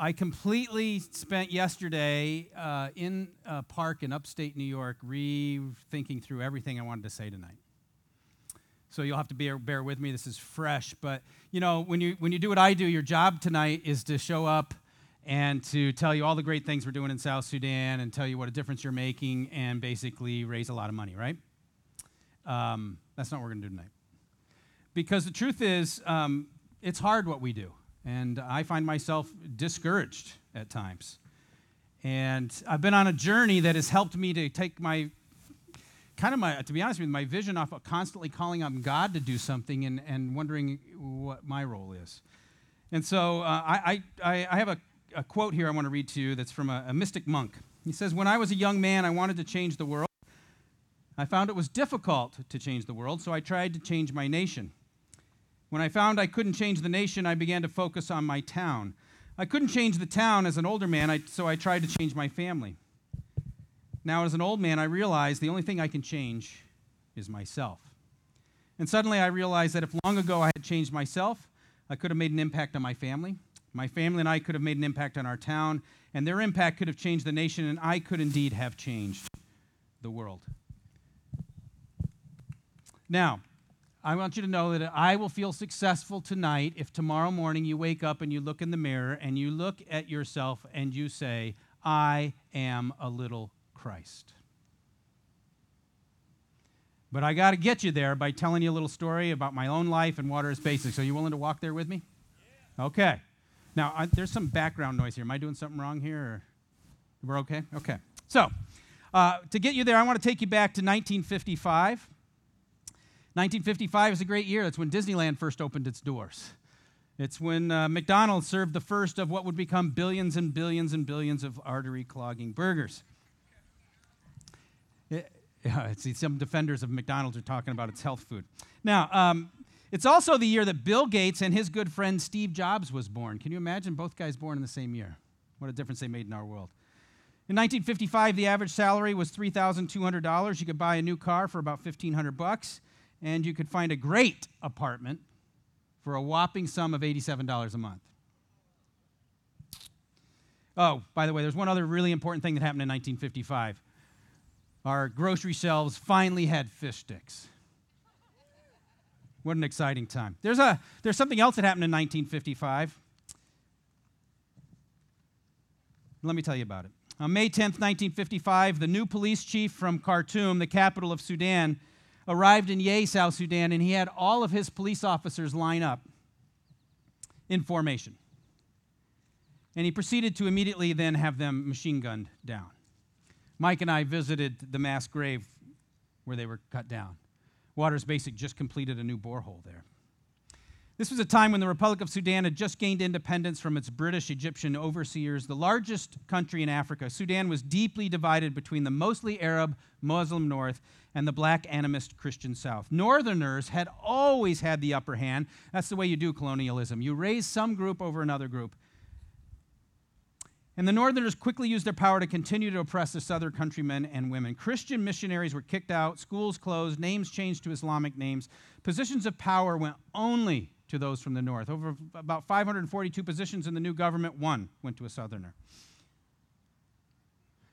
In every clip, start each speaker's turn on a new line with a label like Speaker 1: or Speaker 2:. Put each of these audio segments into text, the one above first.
Speaker 1: I completely spent yesterday uh, in a park in upstate New York rethinking through everything I wanted to say tonight. So you'll have to bear, bear with me. This is fresh. But, you know, when you, when you do what I do, your job tonight is to show up and to tell you all the great things we're doing in South Sudan and tell you what a difference you're making and basically raise a lot of money, right? Um, that's not what we're going to do tonight. Because the truth is, um, it's hard what we do. And I find myself discouraged at times. And I've been on a journey that has helped me to take my, kind of my, to be honest with you, my vision off of constantly calling on God to do something and, and wondering what my role is. And so uh, I, I, I have a, a quote here I want to read to you that's from a, a mystic monk. He says, When I was a young man, I wanted to change the world. I found it was difficult to change the world, so I tried to change my nation. When I found I couldn't change the nation, I began to focus on my town. I couldn't change the town as an older man, I, so I tried to change my family. Now, as an old man, I realized the only thing I can change is myself. And suddenly I realized that if long ago I had changed myself, I could have made an impact on my family. My family and I could have made an impact on our town, and their impact could have changed the nation, and I could indeed have changed the world. Now, I want you to know that I will feel successful tonight if tomorrow morning you wake up and you look in the mirror and you look at yourself and you say, I am a little Christ. But I got to get you there by telling you a little story about my own life and water is basic. So, you willing to walk there with me? Yeah. Okay. Now, I, there's some background noise here. Am I doing something wrong here? Or we're okay? Okay. So, uh, to get you there, I want to take you back to 1955. 1955 is a great year. That's when Disneyland first opened its doors. It's when uh, McDonald's served the first of what would become billions and billions and billions of artery clogging burgers. It, yeah, see, some defenders of McDonald's are talking about its health food. Now, um, it's also the year that Bill Gates and his good friend Steve Jobs was born. Can you imagine both guys born in the same year? What a difference they made in our world. In 1955, the average salary was $3,200. You could buy a new car for about 1500 bucks and you could find a great apartment for a whopping sum of $87 a month. Oh, by the way, there's one other really important thing that happened in 1955. Our grocery shelves finally had fish sticks. What an exciting time. There's, a, there's something else that happened in 1955. Let me tell you about it. On May 10th, 1955, the new police chief from Khartoum, the capital of Sudan, arrived in Yei, South Sudan, and he had all of his police officers line up in formation. And he proceeded to immediately then have them machine gunned down. Mike and I visited the mass grave where they were cut down. Water is Basic just completed a new borehole there. This was a time when the Republic of Sudan had just gained independence from its British Egyptian overseers, the largest country in Africa. Sudan was deeply divided between the mostly Arab Muslim north and the black animist Christian south. Northerners had always had the upper hand. That's the way you do colonialism. You raise some group over another group. And the Northerners quickly used their power to continue to oppress the Southern countrymen and women. Christian missionaries were kicked out, schools closed, names changed to Islamic names. Positions of power went only to those from the north. Over about 542 positions in the new government, one went to a southerner.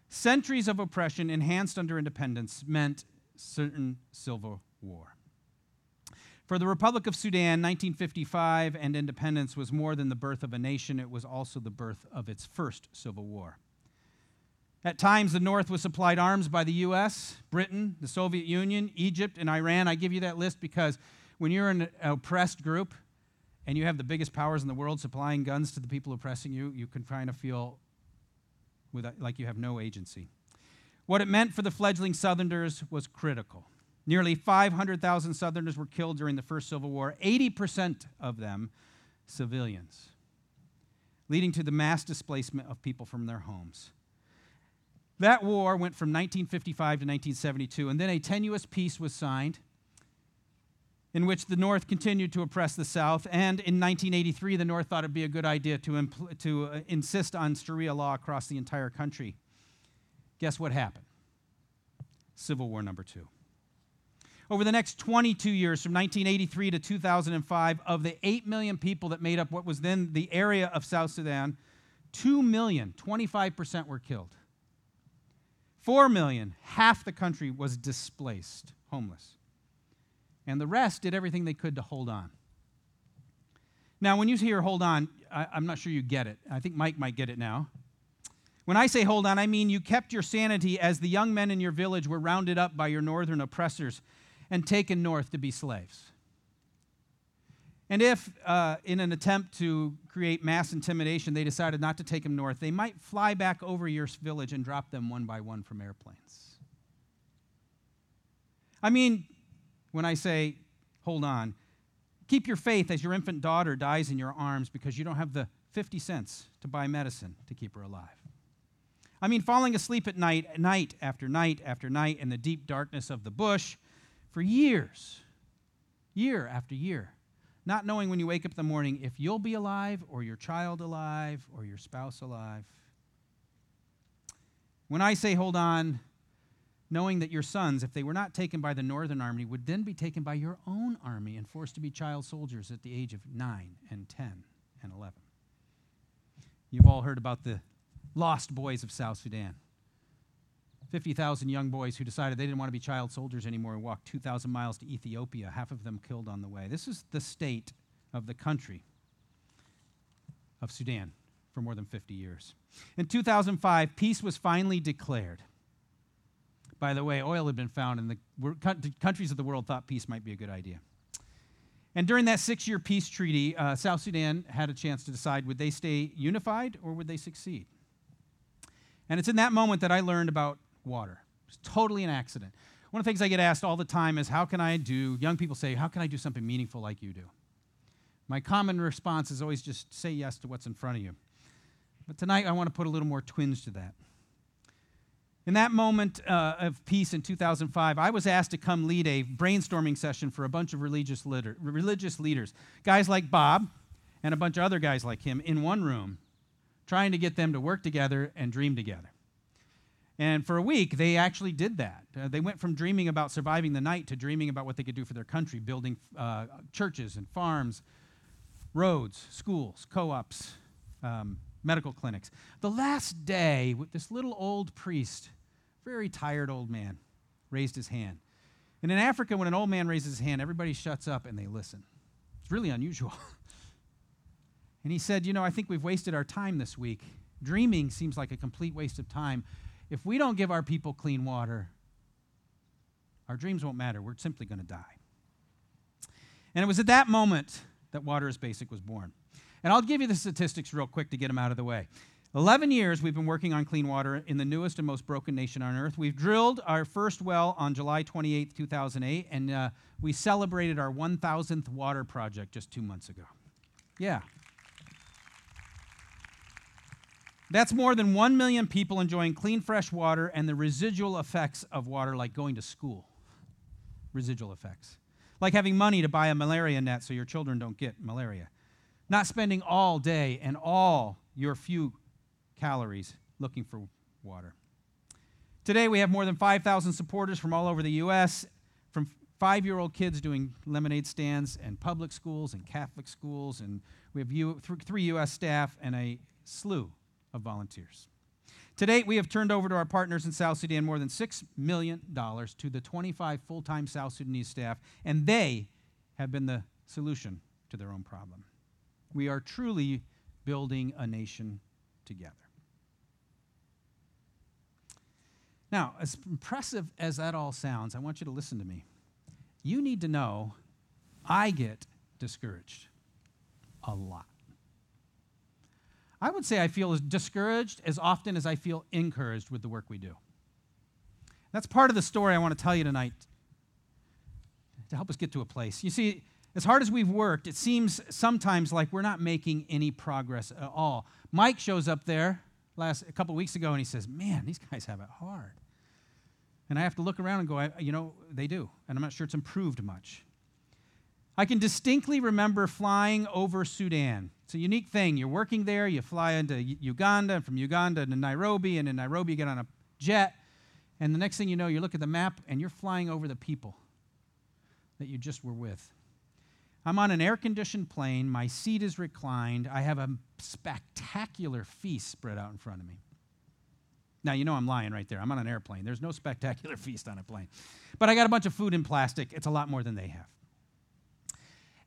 Speaker 1: Centuries of oppression enhanced under independence meant certain civil war. For the Republic of Sudan, 1955 and independence was more than the birth of a nation, it was also the birth of its first civil war. At times, the North was supplied arms by the U.S., Britain, the Soviet Union, Egypt, and Iran. I give you that list because when you're an oppressed group, and you have the biggest powers in the world supplying guns to the people oppressing you, you can kind of feel like you have no agency. What it meant for the fledgling Southerners was critical. Nearly 500,000 Southerners were killed during the First Civil War, 80% of them civilians, leading to the mass displacement of people from their homes. That war went from 1955 to 1972, and then a tenuous peace was signed in which the North continued to oppress the South. And in 1983, the North thought it'd be a good idea to, impl- to uh, insist on Sharia law across the entire country. Guess what happened? Civil War number two. Over the next 22 years, from 1983 to 2005, of the 8 million people that made up what was then the area of South Sudan, 2 million, 25% were killed. 4 million, half the country was displaced, homeless. And the rest did everything they could to hold on. Now, when you hear hold on, I, am not sure you get it. I think Mike might get it now. When I say hold on, I mean you kept your sanity as the young men in your village were rounded up by your northern oppressors and taken north to be slaves. And if, uh, in an attempt to create mass intimidation, they decided not to take them north, they might fly back over your village and drop them one by one from airplanes. I mean, when I say hold on, keep your faith as your infant daughter dies in your arms because you don't have the 50 cents to buy medicine to keep her alive. I mean, falling asleep at night, night after night after night in the deep darkness of the bush for years, year after year, not knowing when you wake up in the morning if you'll be alive or your child alive or your spouse alive. When I say hold on, knowing that your sons, if they were not taken by the northern army, would then be taken by your own army and forced to be child soldiers at the age of 9 and 10 and 11. You've all heard about the lost boys of South Sudan. 50,000 young boys who decided they didn't want to be child soldiers anymore and walked 2,000 miles to Ethiopia, half of them killed on the way. This is the state of the country of Sudan for more than 50 years. In 2005, peace was finally declared. By the way, oil had been found, and the countries of the world thought peace might be a good idea. And during that six year peace treaty, uh, South Sudan had a chance to decide would they stay unified or would they succeed? And it's in that moment that I learned about water. It's totally an accident. One of the things I get asked all the time is how can I do, young people say, how can I do something meaningful like you do? My common response is always just say yes to what's in front of you. But tonight I want to put a little more twinge to that. In that moment uh, of peace in 2005, I was asked to come lead a brainstorming session for a bunch of religious, liter- religious leaders, guys like Bob and a bunch of other guys like him, in one room, trying to get them to work together and dream together. And for a week, they actually did that. Uh, they went from dreaming about surviving the night to dreaming about what they could do for their country, building uh, churches and farms, roads, schools, co ops, um, medical clinics. The last day, this little old priest very tired old man raised his hand. And in Africa, when an old man raises his hand, everybody shuts up and they listen. It's really unusual. and he said, You know, I think we've wasted our time this week. Dreaming seems like a complete waste of time. If we don't give our people clean water, our dreams won't matter. We're simply going to die. And it was at that moment that Water is Basic was born. And I'll give you the statistics real quick to get them out of the way. 11 years we've been working on clean water in the newest and most broken nation on earth. We've drilled our first well on July 28, 2008, and uh, we celebrated our 1,000th water project just two months ago. Yeah. That's more than 1 million people enjoying clean, fresh water and the residual effects of water, like going to school. Residual effects. Like having money to buy a malaria net so your children don't get malaria. Not spending all day and all your few calories looking for water. Today, we have more than 5,000 supporters from all over the U.S., from five year old kids doing lemonade stands and public schools and Catholic schools, and we have U- th- three U.S. staff and a slew of volunteers. To date, we have turned over to our partners in South Sudan more than $6 million to the 25 full time South Sudanese staff, and they have been the solution to their own problem. We are truly building a nation together. Now, as impressive as that all sounds, I want you to listen to me. You need to know I get discouraged a lot. I would say I feel as discouraged as often as I feel encouraged with the work we do. That's part of the story I want to tell you tonight to help us get to a place. You see, as hard as we've worked, it seems sometimes like we're not making any progress at all. Mike shows up there last a couple weeks ago and he says, "Man, these guys have it hard." And I have to look around and go, you know, they do. And I'm not sure it's improved much. I can distinctly remember flying over Sudan. It's a unique thing. You're working there, you fly into Uganda, and from Uganda to Nairobi, and in Nairobi, you get on a jet. And the next thing you know, you look at the map and you're flying over the people that you just were with. I'm on an air conditioned plane. My seat is reclined. I have a spectacular feast spread out in front of me. Now, you know I'm lying right there. I'm on an airplane. There's no spectacular feast on a plane. But I got a bunch of food in plastic. It's a lot more than they have.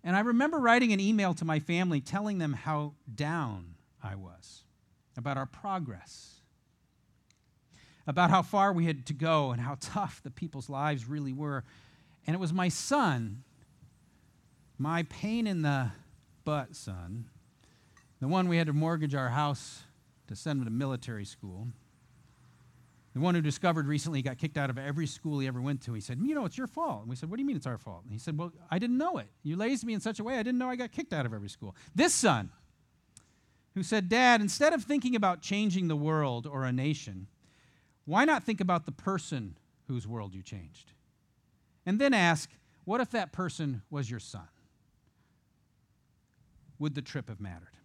Speaker 1: And I remember writing an email to my family telling them how down I was about our progress, about how far we had to go, and how tough the people's lives really were. And it was my son my pain in the butt son, the one we had to mortgage our house to send him to military school, the one who discovered recently he got kicked out of every school he ever went to. He said, You know, it's your fault. And we said, What do you mean it's our fault? And he said, Well, I didn't know it. You raised me in such a way I didn't know I got kicked out of every school. This son, who said, Dad, instead of thinking about changing the world or a nation, why not think about the person whose world you changed? And then ask, What if that person was your son? Would the trip have mattered?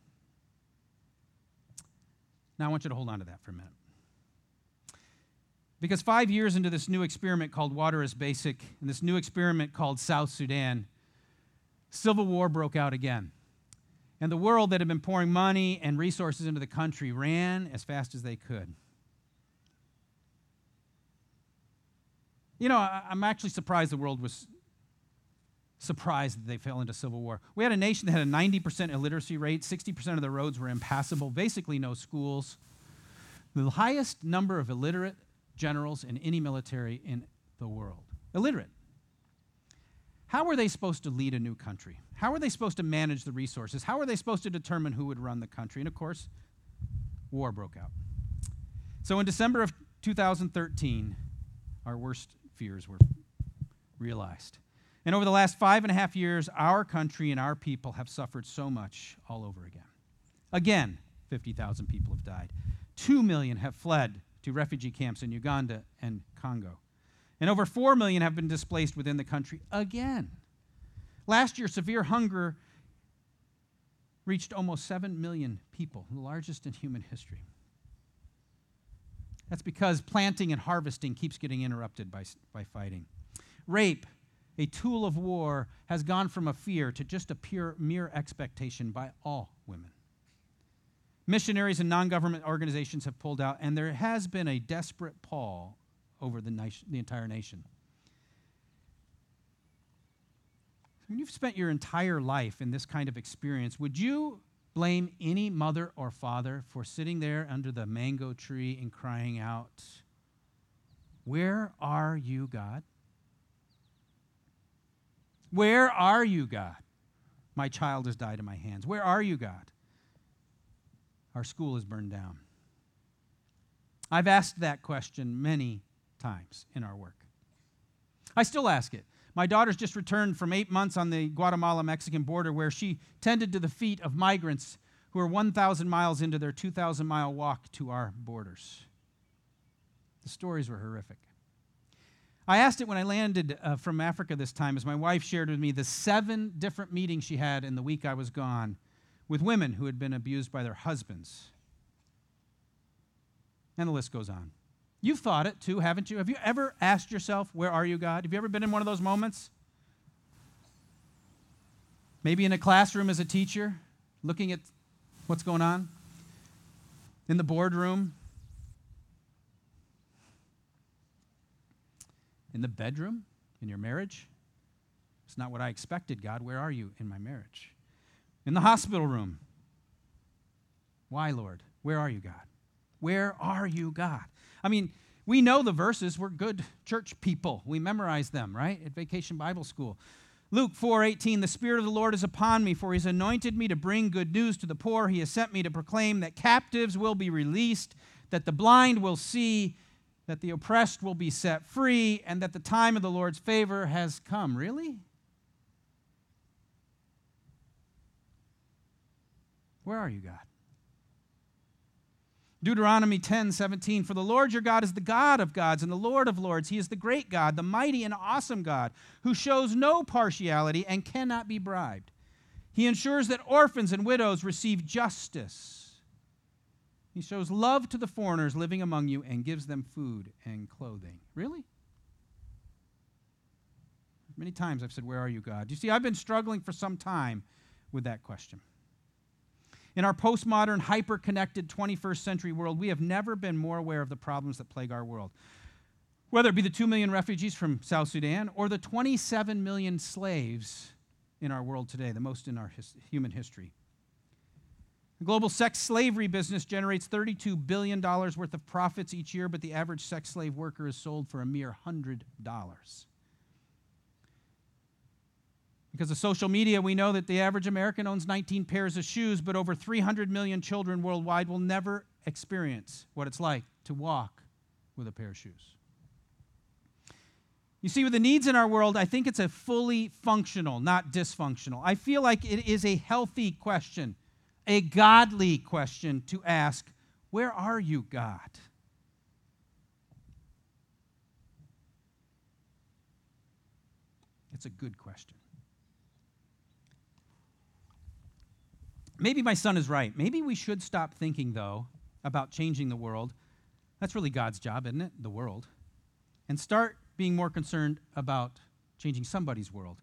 Speaker 1: Now, I want you to hold on to that for a minute. Because five years into this new experiment called Water is Basic, and this new experiment called South Sudan, civil war broke out again. And the world that had been pouring money and resources into the country ran as fast as they could. You know, I'm actually surprised the world was surprised that they fell into civil war. We had a nation that had a 90% illiteracy rate, 60% of the roads were impassable, basically no schools. The highest number of illiterate generals in any military in the world. Illiterate. How were they supposed to lead a new country? How were they supposed to manage the resources? How were they supposed to determine who would run the country? And of course, war broke out. So in December of 2013, our worst fears were realized. And over the last five and a half years, our country and our people have suffered so much all over again. Again, 50,000 people have died. Two million have fled to refugee camps in Uganda and Congo. And over 4 million have been displaced within the country again. Last year, severe hunger reached almost 7 million people, the largest in human history. That's because planting and harvesting keeps getting interrupted by, by fighting. Rape a tool of war, has gone from a fear to just a pure, mere expectation by all women. Missionaries and non government organizations have pulled out, and there has been a desperate pall over the, nation, the entire nation. When you've spent your entire life in this kind of experience, would you blame any mother or father for sitting there under the mango tree and crying out, Where are you, God? Where are you, God? My child has died in my hands. Where are you, God? Our school is burned down. I've asked that question many times in our work. I still ask it. My daughter's just returned from eight months on the Guatemala Mexican border where she tended to the feet of migrants who are 1,000 miles into their 2,000 mile walk to our borders. The stories were horrific. I asked it when I landed uh, from Africa this time, as my wife shared with me the seven different meetings she had in the week I was gone with women who had been abused by their husbands. And the list goes on. You've thought it too, haven't you? Have you ever asked yourself, Where are you, God? Have you ever been in one of those moments? Maybe in a classroom as a teacher, looking at what's going on. In the boardroom, In the bedroom? In your marriage? It's not what I expected, God. Where are you in my marriage? In the hospital room? Why, Lord? Where are you, God? Where are you, God? I mean, we know the verses. We're good church people. We memorize them, right? At Vacation Bible School. Luke 4:18 The spirit of the Lord is upon me for he has anointed me to bring good news to the poor he has sent me to proclaim that captives will be released that the blind will see that the oppressed will be set free, and that the time of the Lord's favor has come. Really? Where are you, God? Deuteronomy 10 17, for the Lord your God is the God of gods and the Lord of lords. He is the great God, the mighty and awesome God, who shows no partiality and cannot be bribed. He ensures that orphans and widows receive justice he shows love to the foreigners living among you and gives them food and clothing. Really? Many times I've said, Where are you, God? You see, I've been struggling for some time with that question. In our postmodern, hyper connected 21st century world, we have never been more aware of the problems that plague our world. Whether it be the 2 million refugees from South Sudan or the 27 million slaves in our world today, the most in our his- human history. The global sex slavery business generates $32 billion worth of profits each year, but the average sex slave worker is sold for a mere $100. Because of social media, we know that the average American owns 19 pairs of shoes, but over 300 million children worldwide will never experience what it's like to walk with a pair of shoes. You see, with the needs in our world, I think it's a fully functional, not dysfunctional. I feel like it is a healthy question, a godly question to ask Where are you, God? It's a good question. Maybe my son is right. Maybe we should stop thinking, though, about changing the world. That's really God's job, isn't it? The world. And start being more concerned about changing somebody's world.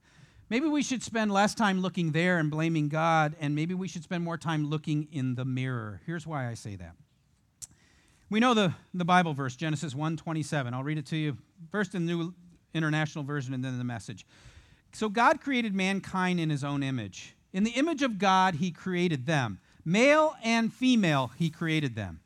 Speaker 1: Maybe we should spend less time looking there and blaming God, and maybe we should spend more time looking in the mirror. Here's why I say that. We know the, the Bible verse, Genesis 1:27. I'll read it to you first in the New International Version and then in the message. So God created mankind in his own image. In the image of God, he created them. Male and female, he created them.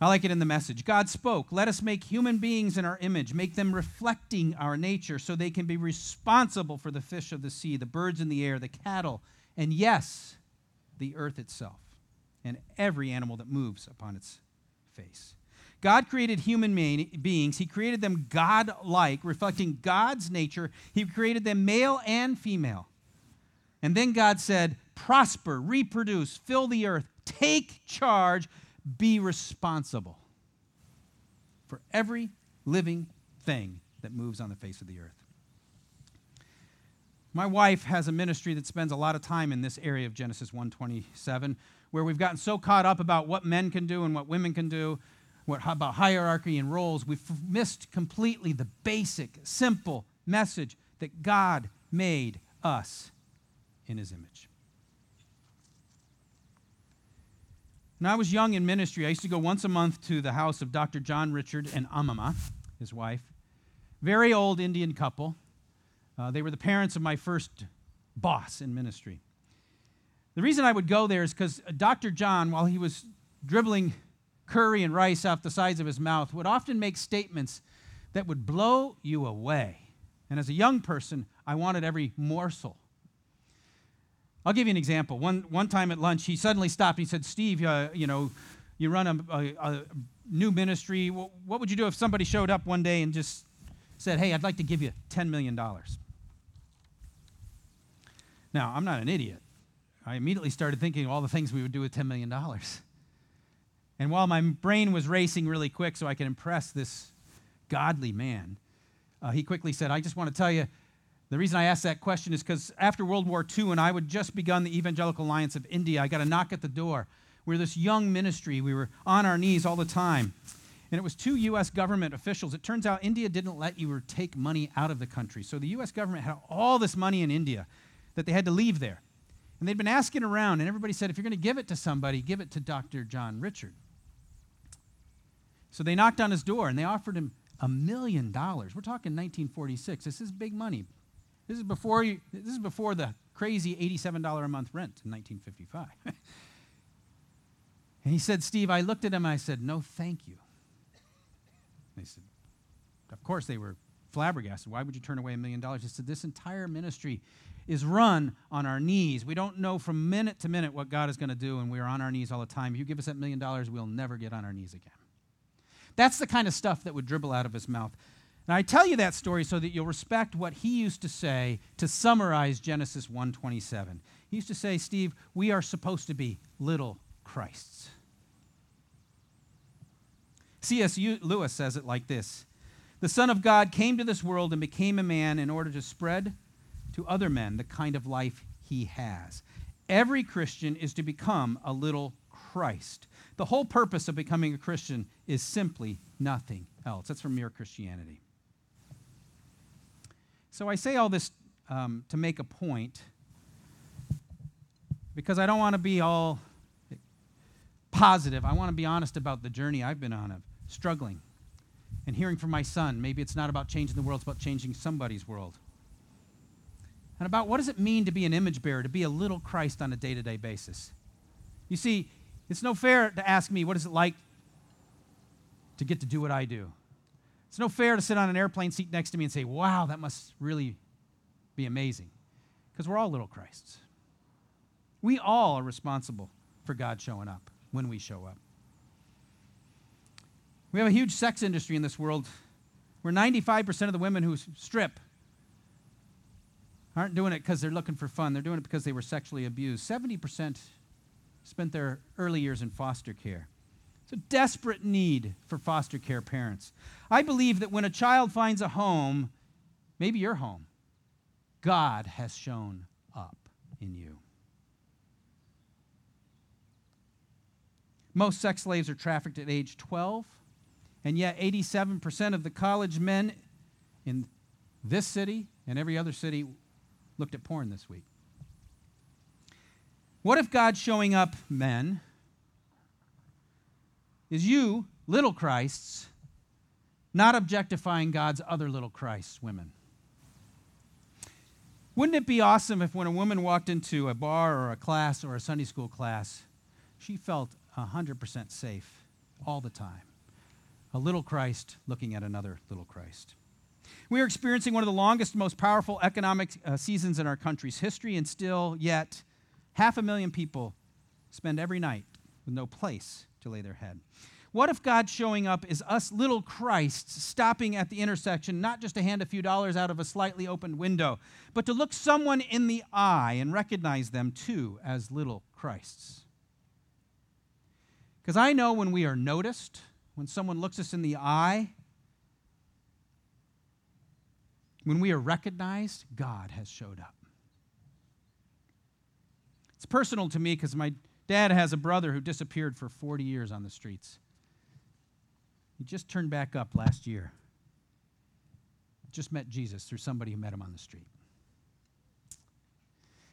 Speaker 1: I like it in the message. God spoke, Let us make human beings in our image, make them reflecting our nature so they can be responsible for the fish of the sea, the birds in the air, the cattle, and yes, the earth itself, and every animal that moves upon its face. God created human beings. He created them God like, reflecting God's nature. He created them male and female. And then God said, Prosper, reproduce, fill the earth, take charge, be responsible for every living thing that moves on the face of the earth. My wife has a ministry that spends a lot of time in this area of Genesis 127 where we've gotten so caught up about what men can do and what women can do, what about hierarchy and roles, we've missed completely the basic, simple message that God made us in his image. When I was young in ministry, I used to go once a month to the house of Dr. John Richard and Amama, his wife. Very old Indian couple. Uh, they were the parents of my first boss in ministry. The reason I would go there is because Dr. John, while he was dribbling curry and rice off the sides of his mouth, would often make statements that would blow you away. And as a young person, I wanted every morsel I'll give you an example. One, one time at lunch, he suddenly stopped. He said, Steve, uh, you know, you run a, a, a new ministry. What would you do if somebody showed up one day and just said, hey, I'd like to give you $10 million? Now, I'm not an idiot. I immediately started thinking all the things we would do with $10 million. And while my brain was racing really quick so I could impress this godly man, uh, he quickly said, I just want to tell you, the reason I ask that question is because after World War II, when I had just begun the Evangelical Alliance of India, I got a knock at the door. We are this young ministry. We were on our knees all the time. And it was two U.S. government officials. It turns out India didn't let you take money out of the country. So the U.S. government had all this money in India that they had to leave there. And they'd been asking around, and everybody said, if you're going to give it to somebody, give it to Dr. John Richard. So they knocked on his door and they offered him a million dollars. We're talking 1946. This is big money. This is before, you, this is before the crazy $87 a month rent in 1955. and he said, Steve, I looked at him and I said, no, thank you. They said, of course they were flabbergasted. Why would you turn away a million dollars? He said, this entire ministry is run on our knees. We don't know from minute to minute what God is going to do, and we're on our knees all the time. If you give us that million dollars, we'll never get on our knees again. That's the kind of stuff that would dribble out of his mouth. Now I tell you that story so that you'll respect what he used to say to summarize Genesis 1:27. He used to say, "Steve, we are supposed to be little Christs." C.S. Lewis says it like this The Son of God came to this world and became a man in order to spread to other men the kind of life he has. Every Christian is to become a little Christ. The whole purpose of becoming a Christian is simply nothing else. That's from Mere Christianity. So I say all this um, to make a point because I don't want to be all positive. I want to be honest about the journey I've been on of struggling and hearing from my son. Maybe it's not about changing the world, it's about changing somebody's world. And about what does it mean to be an image bearer, to be a little Christ on a day to day basis. You see, it's no fair to ask me, what is it like to get to do what I do? It's no fair to sit on an airplane seat next to me and say, wow, that must really be amazing. Because we're all little Christs. We all are responsible for God showing up when we show up. We have a huge sex industry in this world where 95% of the women who strip aren't doing it because they're looking for fun. They're doing it because they were sexually abused. 70% spent their early years in foster care. It's a desperate need for foster care parents. I believe that when a child finds a home, maybe your home, God has shown up in you. Most sex slaves are trafficked at age 12, and yet 87% of the college men in this city and every other city looked at porn this week. What if God showing up, men, is you, little Christs, not objectifying God's other little Christs, women? Wouldn't it be awesome if when a woman walked into a bar or a class or a Sunday school class, she felt 100% safe all the time. A little Christ looking at another little Christ. We are experiencing one of the longest, most powerful economic uh, seasons in our country's history, and still, yet, half a million people spend every night with no place to lay their head. What if God showing up is us little Christs stopping at the intersection, not just to hand a few dollars out of a slightly opened window, but to look someone in the eye and recognize them too as little Christs? Because I know when we are noticed, when someone looks us in the eye, when we are recognized, God has showed up. It's personal to me because my dad has a brother who disappeared for 40 years on the streets. He just turned back up last year. Just met Jesus through somebody who met him on the street.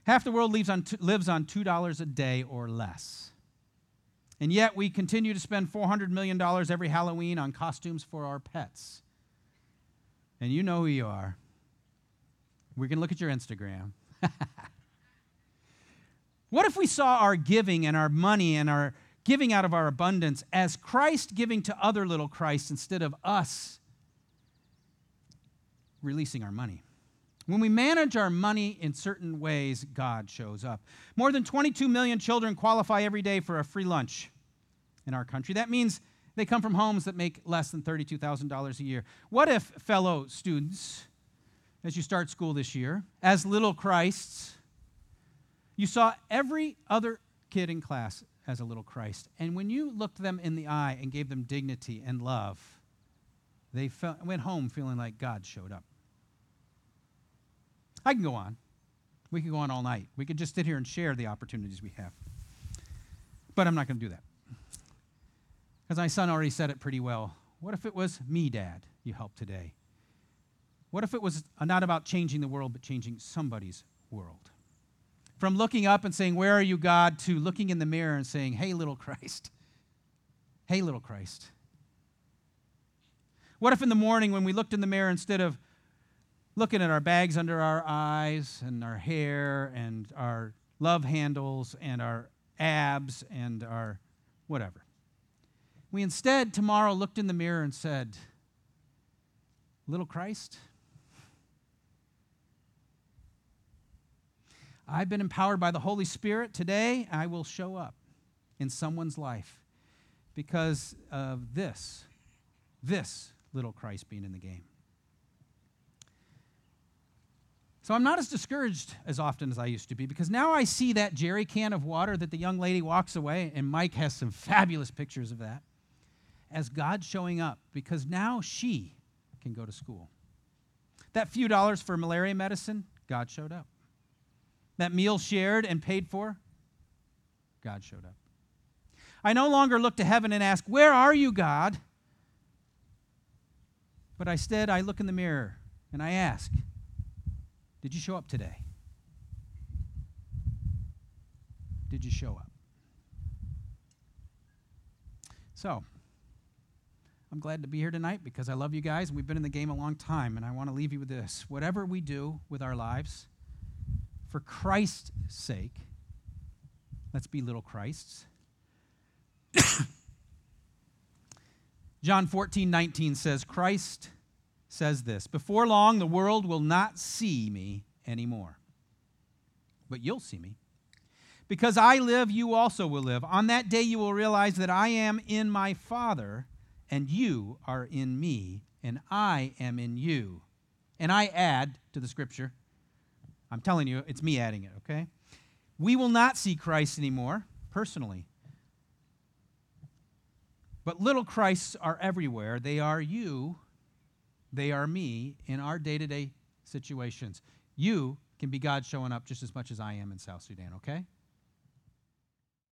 Speaker 1: Half the world lives on, lives on $2 a day or less. And yet we continue to spend $400 million every Halloween on costumes for our pets. And you know who you are. We can look at your Instagram. what if we saw our giving and our money and our giving out of our abundance as Christ giving to other little Christ instead of us releasing our money? When we manage our money in certain ways, God shows up. More than 22 million children qualify every day for a free lunch in our country. That means they come from homes that make less than $32,000 a year. What if, fellow students, as you start school this year, as little Christs, you saw every other kid in class as a little Christ, and when you looked them in the eye and gave them dignity and love, they felt, went home feeling like God showed up. I can go on. We could go on all night. We could just sit here and share the opportunities we have. But I'm not going to do that. Because my son already said it pretty well. What if it was me, Dad, you helped today? What if it was not about changing the world, but changing somebody's world? From looking up and saying, Where are you, God, to looking in the mirror and saying, Hey, little Christ. Hey, little Christ. What if in the morning when we looked in the mirror, instead of looking at our bags under our eyes and our hair and our love handles and our abs and our whatever. We instead tomorrow looked in the mirror and said, Little Christ, I've been empowered by the Holy Spirit. Today, I will show up in someone's life because of this, this little Christ being in the game. So I'm not as discouraged as often as I used to be because now I see that jerry can of water that the young lady walks away, and Mike has some fabulous pictures of that, as God showing up because now she can go to school. That few dollars for malaria medicine, God showed up. That meal shared and paid for, God showed up. I no longer look to heaven and ask, Where are you, God? But instead, I look in the mirror and I ask, Did you show up today? Did you show up? So, I'm glad to be here tonight because I love you guys. We've been in the game a long time, and I want to leave you with this. Whatever we do with our lives, for Christ's sake, let's be little Christs. John 14, 19 says, Christ says this Before long, the world will not see me anymore, but you'll see me. Because I live, you also will live. On that day, you will realize that I am in my Father, and you are in me, and I am in you. And I add to the scripture, I'm telling you, it's me adding it, okay? We will not see Christ anymore, personally. But little Christs are everywhere. They are you, they are me in our day to day situations. You can be God showing up just as much as I am in South Sudan, okay?